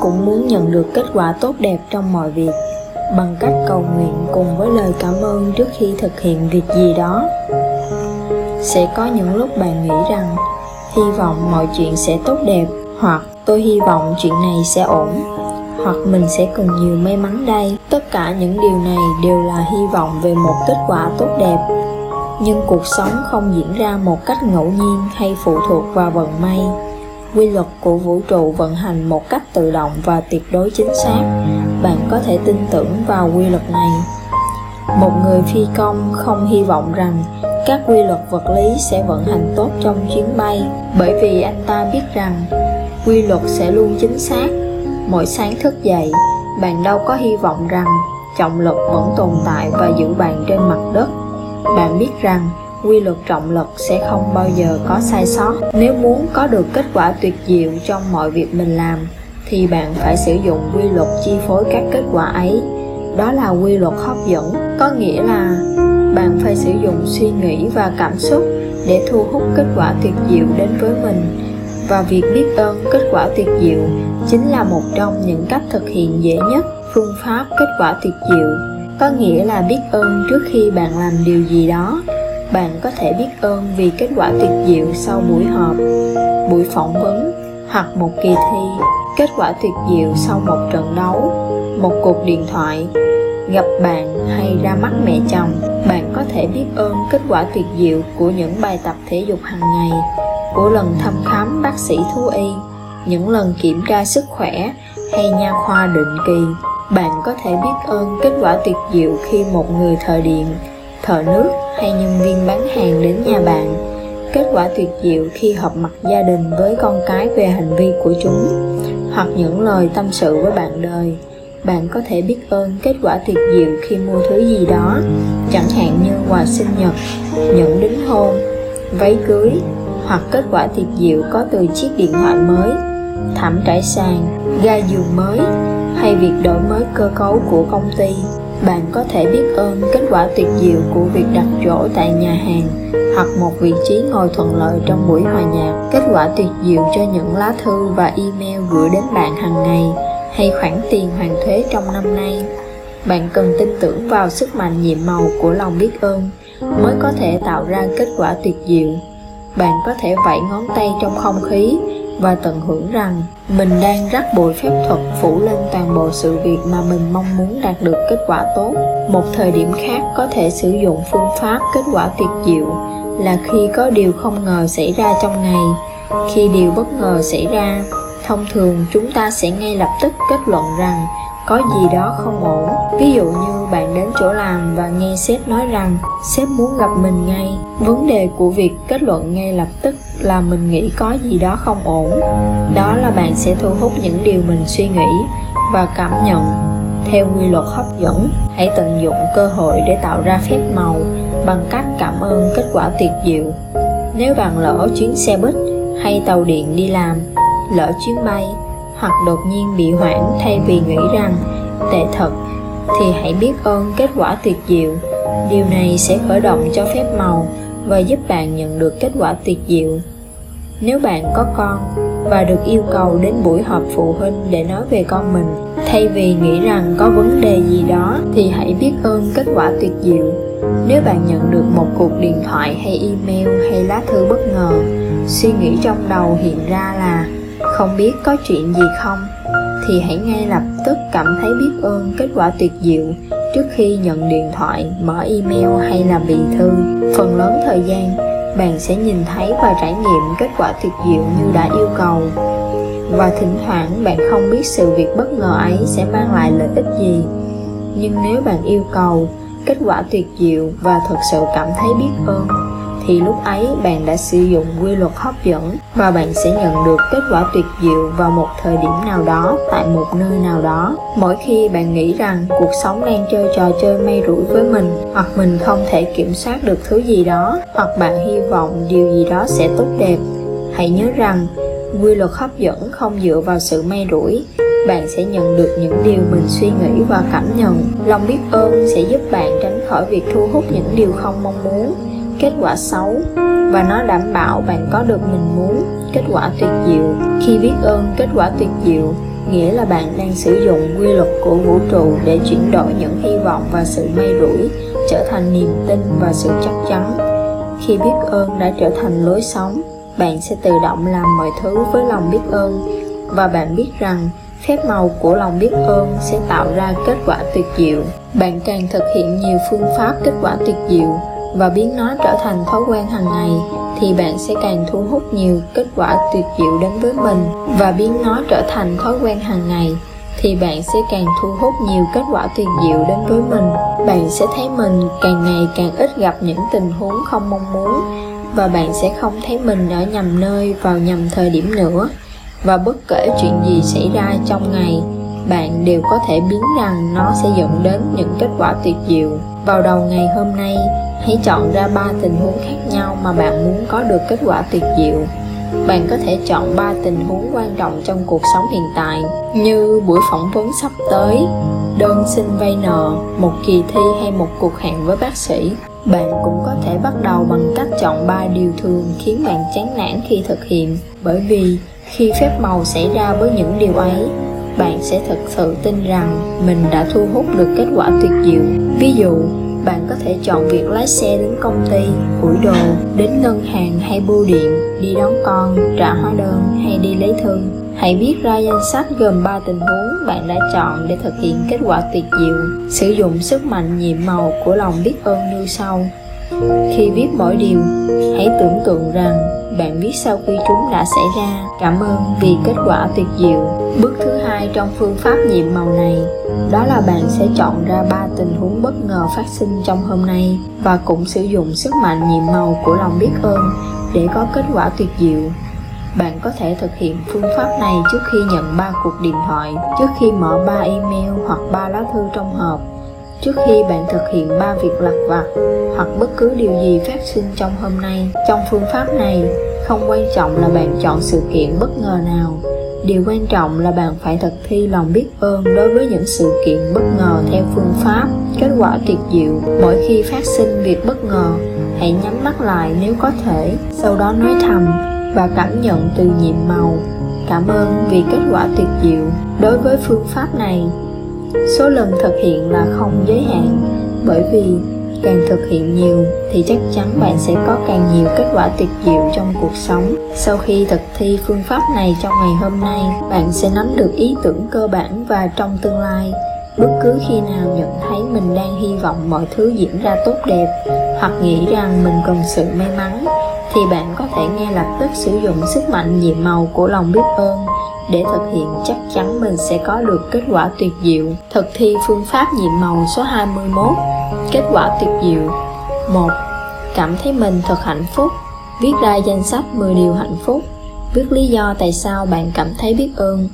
cũng muốn nhận được kết quả tốt đẹp trong mọi việc, bằng cách cầu nguyện cùng với lời cảm ơn trước khi thực hiện việc gì đó. Sẽ có những lúc bạn nghĩ rằng, hy vọng mọi chuyện sẽ tốt đẹp, hoặc, tôi hy vọng chuyện này sẽ ổn, hoặc, mình sẽ cần nhiều may mắn đây. Tất cả những điều này đều là hy vọng về một kết quả tốt đẹp. Nhưng cuộc sống không diễn ra một cách ngẫu nhiên hay phụ thuộc vào vận may quy luật của vũ trụ vận hành một cách tự động và tuyệt đối chính xác. Bạn có thể tin tưởng vào quy luật này. Một người phi công không hy vọng rằng các quy luật vật lý sẽ vận hành tốt trong chuyến bay, bởi vì anh ta biết rằng quy luật sẽ luôn chính xác. Mỗi sáng thức dậy, bạn đâu có hy vọng rằng trọng lực vẫn tồn tại và giữ bạn trên mặt đất. Bạn biết rằng quy luật trọng lực sẽ không bao giờ có sai sót. Nếu muốn có được kết quả tuyệt diệu trong mọi việc mình làm, thì bạn phải sử dụng quy luật chi phối các kết quả ấy. Đó là quy luật hấp dẫn, có nghĩa là bạn phải sử dụng suy nghĩ và cảm xúc để thu hút kết quả tuyệt diệu đến với mình. Và việc biết ơn kết quả tuyệt diệu chính là một trong những cách thực hiện dễ nhất, phương pháp kết quả tuyệt diệu. Có nghĩa là biết ơn trước khi bạn làm điều gì đó bạn có thể biết ơn vì kết quả tuyệt diệu sau buổi họp, buổi phỏng vấn hoặc một kỳ thi. Kết quả tuyệt diệu sau một trận đấu, một cuộc điện thoại, gặp bạn hay ra mắt mẹ chồng. Bạn có thể biết ơn kết quả tuyệt diệu của những bài tập thể dục hàng ngày, của lần thăm khám bác sĩ thú y, những lần kiểm tra sức khỏe hay nha khoa định kỳ. Bạn có thể biết ơn kết quả tuyệt diệu khi một người thợ điện thợ nước hay nhân viên bán hàng đến nhà bạn. Kết quả tuyệt diệu khi họp mặt gia đình với con cái về hành vi của chúng. Hoặc những lời tâm sự với bạn đời. Bạn có thể biết ơn kết quả tuyệt diệu khi mua thứ gì đó. Chẳng hạn như quà sinh nhật, nhẫn đính hôn, váy cưới, hoặc kết quả tuyệt diệu có từ chiếc điện thoại mới, thảm trải sàn, ga giường mới, hay việc đổi mới cơ cấu của công ty bạn có thể biết ơn kết quả tuyệt diệu của việc đặt chỗ tại nhà hàng hoặc một vị trí ngồi thuận lợi trong buổi hòa nhạc. Kết quả tuyệt diệu cho những lá thư và email gửi đến bạn hàng ngày hay khoản tiền hoàn thuế trong năm nay. Bạn cần tin tưởng vào sức mạnh nhiệm màu của lòng biết ơn mới có thể tạo ra kết quả tuyệt diệu. Bạn có thể vẫy ngón tay trong không khí và tận hưởng rằng mình đang rắc bụi phép thuật phủ lên toàn bộ sự việc mà mình mong muốn đạt được kết quả tốt. Một thời điểm khác có thể sử dụng phương pháp kết quả tuyệt diệu là khi có điều không ngờ xảy ra trong ngày. Khi điều bất ngờ xảy ra, thông thường chúng ta sẽ ngay lập tức kết luận rằng có gì đó không ổn. Ví dụ như bạn đến chỗ làm và nghe sếp nói rằng sếp muốn gặp mình ngay. Vấn đề của việc kết luận ngay lập tức là mình nghĩ có gì đó không ổn. Đó là bạn sẽ thu hút những điều mình suy nghĩ và cảm nhận theo quy luật hấp dẫn. Hãy tận dụng cơ hội để tạo ra phép màu bằng cách cảm ơn kết quả tuyệt diệu. Nếu bạn lỡ chuyến xe buýt hay tàu điện đi làm, lỡ chuyến bay hoặc đột nhiên bị hoãn thay vì nghĩ rằng, tệ thật, thì hãy biết ơn kết quả tuyệt diệu. Điều này sẽ khởi động cho phép màu và giúp bạn nhận được kết quả tuyệt diệu. Nếu bạn có con và được yêu cầu đến buổi họp phụ huynh để nói về con mình, thay vì nghĩ rằng có vấn đề gì đó, thì hãy biết ơn kết quả tuyệt diệu. Nếu bạn nhận được một cuộc điện thoại hay email hay lá thư bất ngờ, suy nghĩ trong đầu hiện ra là không biết có chuyện gì không, thì hãy ngay lập tức cảm thấy biết ơn kết quả tuyệt diệu trước khi nhận điện thoại, mở email hay là bì thư. Phần lớn thời gian, bạn sẽ nhìn thấy và trải nghiệm kết quả tuyệt diệu như đã yêu cầu. Và thỉnh thoảng, bạn không biết sự việc bất ngờ ấy sẽ mang lại lợi ích gì. Nhưng nếu bạn yêu cầu kết quả tuyệt diệu và thật sự cảm thấy biết ơn thì lúc ấy bạn đã sử dụng quy luật hấp dẫn và bạn sẽ nhận được kết quả tuyệt diệu vào một thời điểm nào đó, tại một nơi nào đó. Mỗi khi bạn nghĩ rằng cuộc sống đang chơi trò chơi may rủi với mình, hoặc mình không thể kiểm soát được thứ gì đó, hoặc bạn hy vọng điều gì đó sẽ tốt đẹp, hãy nhớ rằng quy luật hấp dẫn không dựa vào sự may rủi. Bạn sẽ nhận được những điều mình suy nghĩ và cảm nhận. Lòng biết ơn sẽ giúp bạn tránh khỏi việc thu hút những điều không mong muốn kết quả xấu và nó đảm bảo bạn có được mình muốn, kết quả tuyệt diệu. Khi biết ơn kết quả tuyệt diệu, nghĩa là bạn đang sử dụng quy luật của vũ trụ để chuyển đổi những hy vọng và sự may rủi, trở thành niềm tin và sự chắc chắn. Khi biết ơn đã trở thành lối sống, bạn sẽ tự động làm mọi thứ với lòng biết ơn và bạn biết rằng phép màu của lòng biết ơn sẽ tạo ra kết quả tuyệt diệu. Bạn càng thực hiện nhiều phương pháp kết quả tuyệt diệu và biến nó trở thành thói quen hàng ngày, thì bạn sẽ càng thu hút nhiều kết quả tuyệt diệu đến với mình. Và biến nó trở thành thói quen hàng ngày, thì bạn sẽ càng thu hút nhiều kết quả tuyệt diệu đến với mình. Bạn sẽ thấy mình càng ngày càng ít gặp những tình huống không mong muốn, và bạn sẽ không thấy mình ở nhầm nơi vào nhầm thời điểm nữa. Và bất kể chuyện gì xảy ra trong ngày, bạn đều có thể biến rằng nó sẽ dẫn đến những kết quả tuyệt diệu. Vào đầu ngày hôm nay hãy chọn ra ba tình huống khác nhau mà bạn muốn có được kết quả tuyệt diệu. Bạn có thể chọn ba tình huống quan trọng trong cuộc sống hiện tại, như buổi phỏng vấn sắp tới, đơn xin vay nợ, một kỳ thi hay một cuộc hẹn với bác sĩ. Bạn cũng có thể bắt đầu bằng cách chọn ba điều thường khiến bạn chán nản khi thực hiện, bởi vì khi phép màu xảy ra với những điều ấy, bạn sẽ thực sự tin rằng mình đã thu hút được kết quả tuyệt diệu. Ví dụ bạn có thể chọn việc lái xe đến công ty, gửi đồ, đến ngân hàng hay bưu điện, đi đón con, trả hóa đơn hay đi lấy thư. Hãy viết ra danh sách gồm 3 tình huống bạn đã chọn để thực hiện kết quả tuyệt diệu. Sử dụng sức mạnh nhiệm màu của lòng biết ơn như sau. Khi viết mỗi điều, hãy tưởng tượng rằng bạn biết sau khi chúng đã xảy ra. Cảm ơn vì kết quả tuyệt diệu. Bước thứ hai trong phương pháp nhiệm màu này, đó là bạn sẽ chọn ra ba tình huống bất ngờ phát sinh trong hôm nay và cũng sử dụng sức mạnh nhiệm màu của lòng biết ơn để có kết quả tuyệt diệu. Bạn có thể thực hiện phương pháp này trước khi nhận ba cuộc điện thoại, trước khi mở ba email hoặc ba lá thư trong hộp trước khi bạn thực hiện ba việc lặt vặt hoặc bất cứ điều gì phát sinh trong hôm nay, trong phương pháp này, không quan trọng là bạn chọn sự kiện bất ngờ nào. Điều quan trọng là bạn phải thực thi lòng biết ơn đối với những sự kiện bất ngờ theo phương pháp. Kết quả tuyệt diệu, mỗi khi phát sinh việc bất ngờ, hãy nhắm mắt lại nếu có thể, sau đó nói thầm và cảm nhận từ nhiệm màu. Cảm ơn vì kết quả tuyệt diệu. Đối với phương pháp này số lần thực hiện là không giới hạn. Bởi vì càng thực hiện nhiều thì chắc chắn bạn sẽ có càng nhiều kết quả tuyệt diệu trong cuộc sống. Sau khi thực thi phương pháp này trong ngày hôm nay, bạn sẽ nắm được ý tưởng cơ bản và trong tương lai. Bất cứ khi nào nhận thấy mình đang hy vọng mọi thứ diễn ra tốt đẹp hoặc nghĩ rằng mình cần sự may mắn, thì bạn có thể ngay lập tức sử dụng sức mạnh nhiệm màu của lòng biết ơn để thực hiện chắc chắn mình sẽ có được kết quả tuyệt diệu. Thực thi phương pháp nhiệm màu số 21 Kết quả tuyệt diệu 1. Cảm thấy mình thật hạnh phúc Viết ra danh sách 10 điều hạnh phúc Viết lý do tại sao bạn cảm thấy biết ơn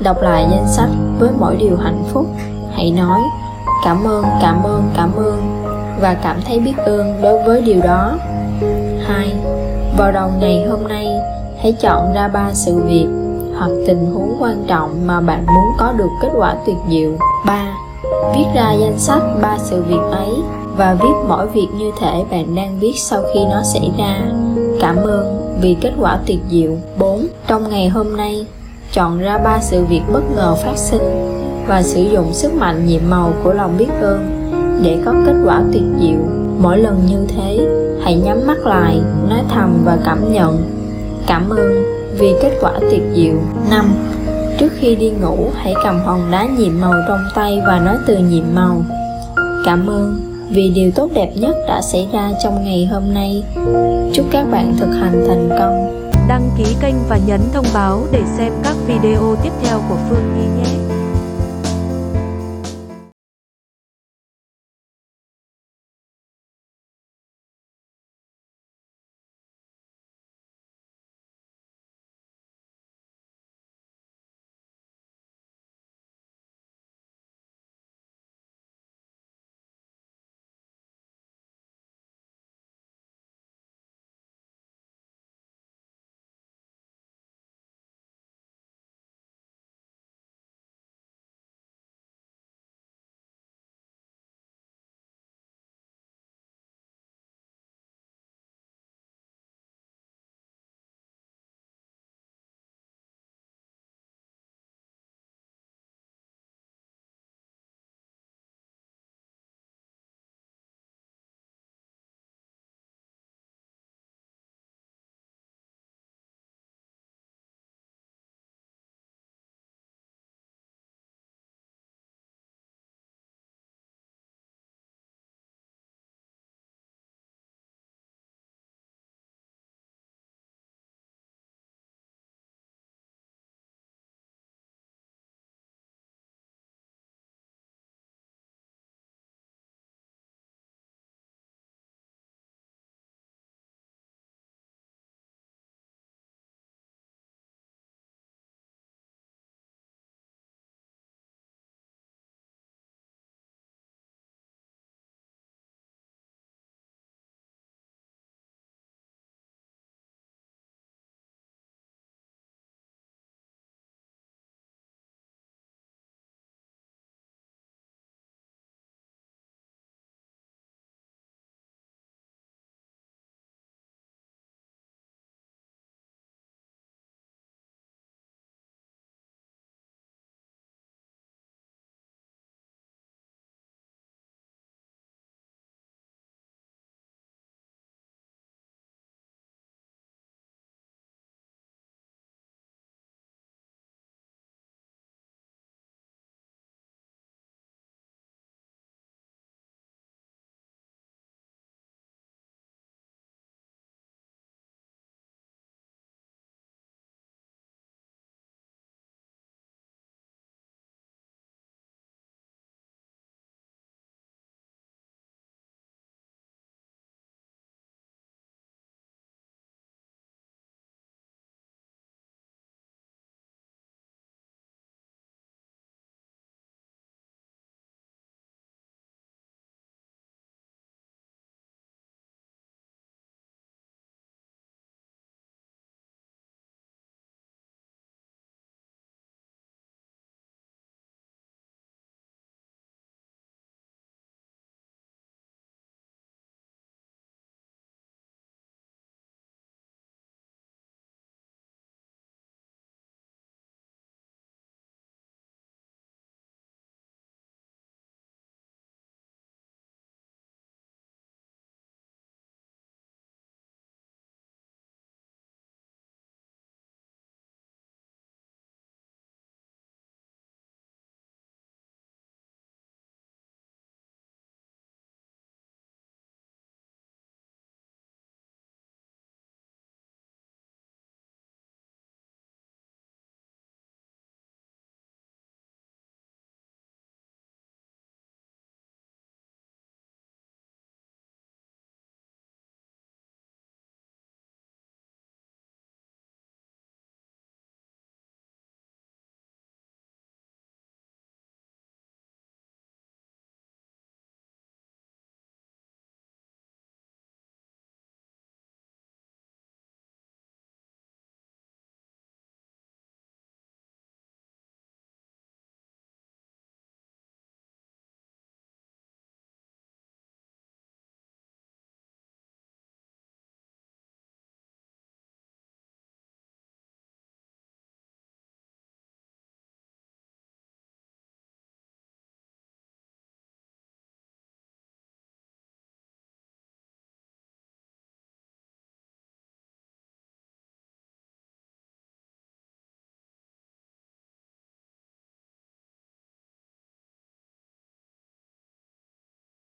Đọc lại danh sách với mỗi điều hạnh phúc Hãy nói Cảm ơn, cảm ơn, cảm ơn Và cảm thấy biết ơn đối với điều đó 2. Vào đầu ngày hôm nay Hãy chọn ra ba sự việc hoặc tình huống quan trọng mà bạn muốn có được kết quả tuyệt diệu. 3. Viết ra danh sách ba sự việc ấy và viết mỗi việc như thể bạn đang viết sau khi nó xảy ra. Cảm ơn vì kết quả tuyệt diệu. 4. Trong ngày hôm nay, chọn ra ba sự việc bất ngờ phát sinh và sử dụng sức mạnh nhiệm màu của lòng biết ơn để có kết quả tuyệt diệu. Mỗi lần như thế, hãy nhắm mắt lại, nói thầm và cảm nhận. Cảm ơn vì kết quả tuyệt diệu 5. Trước khi đi ngủ, hãy cầm hòn đá nhiệm màu trong tay và nói từ nhiệm màu. Cảm ơn vì điều tốt đẹp nhất đã xảy ra trong ngày hôm nay. Chúc các bạn thực hành thành công. Đăng ký kênh và nhấn thông báo để xem các video tiếp theo của Phương Nhi nhé.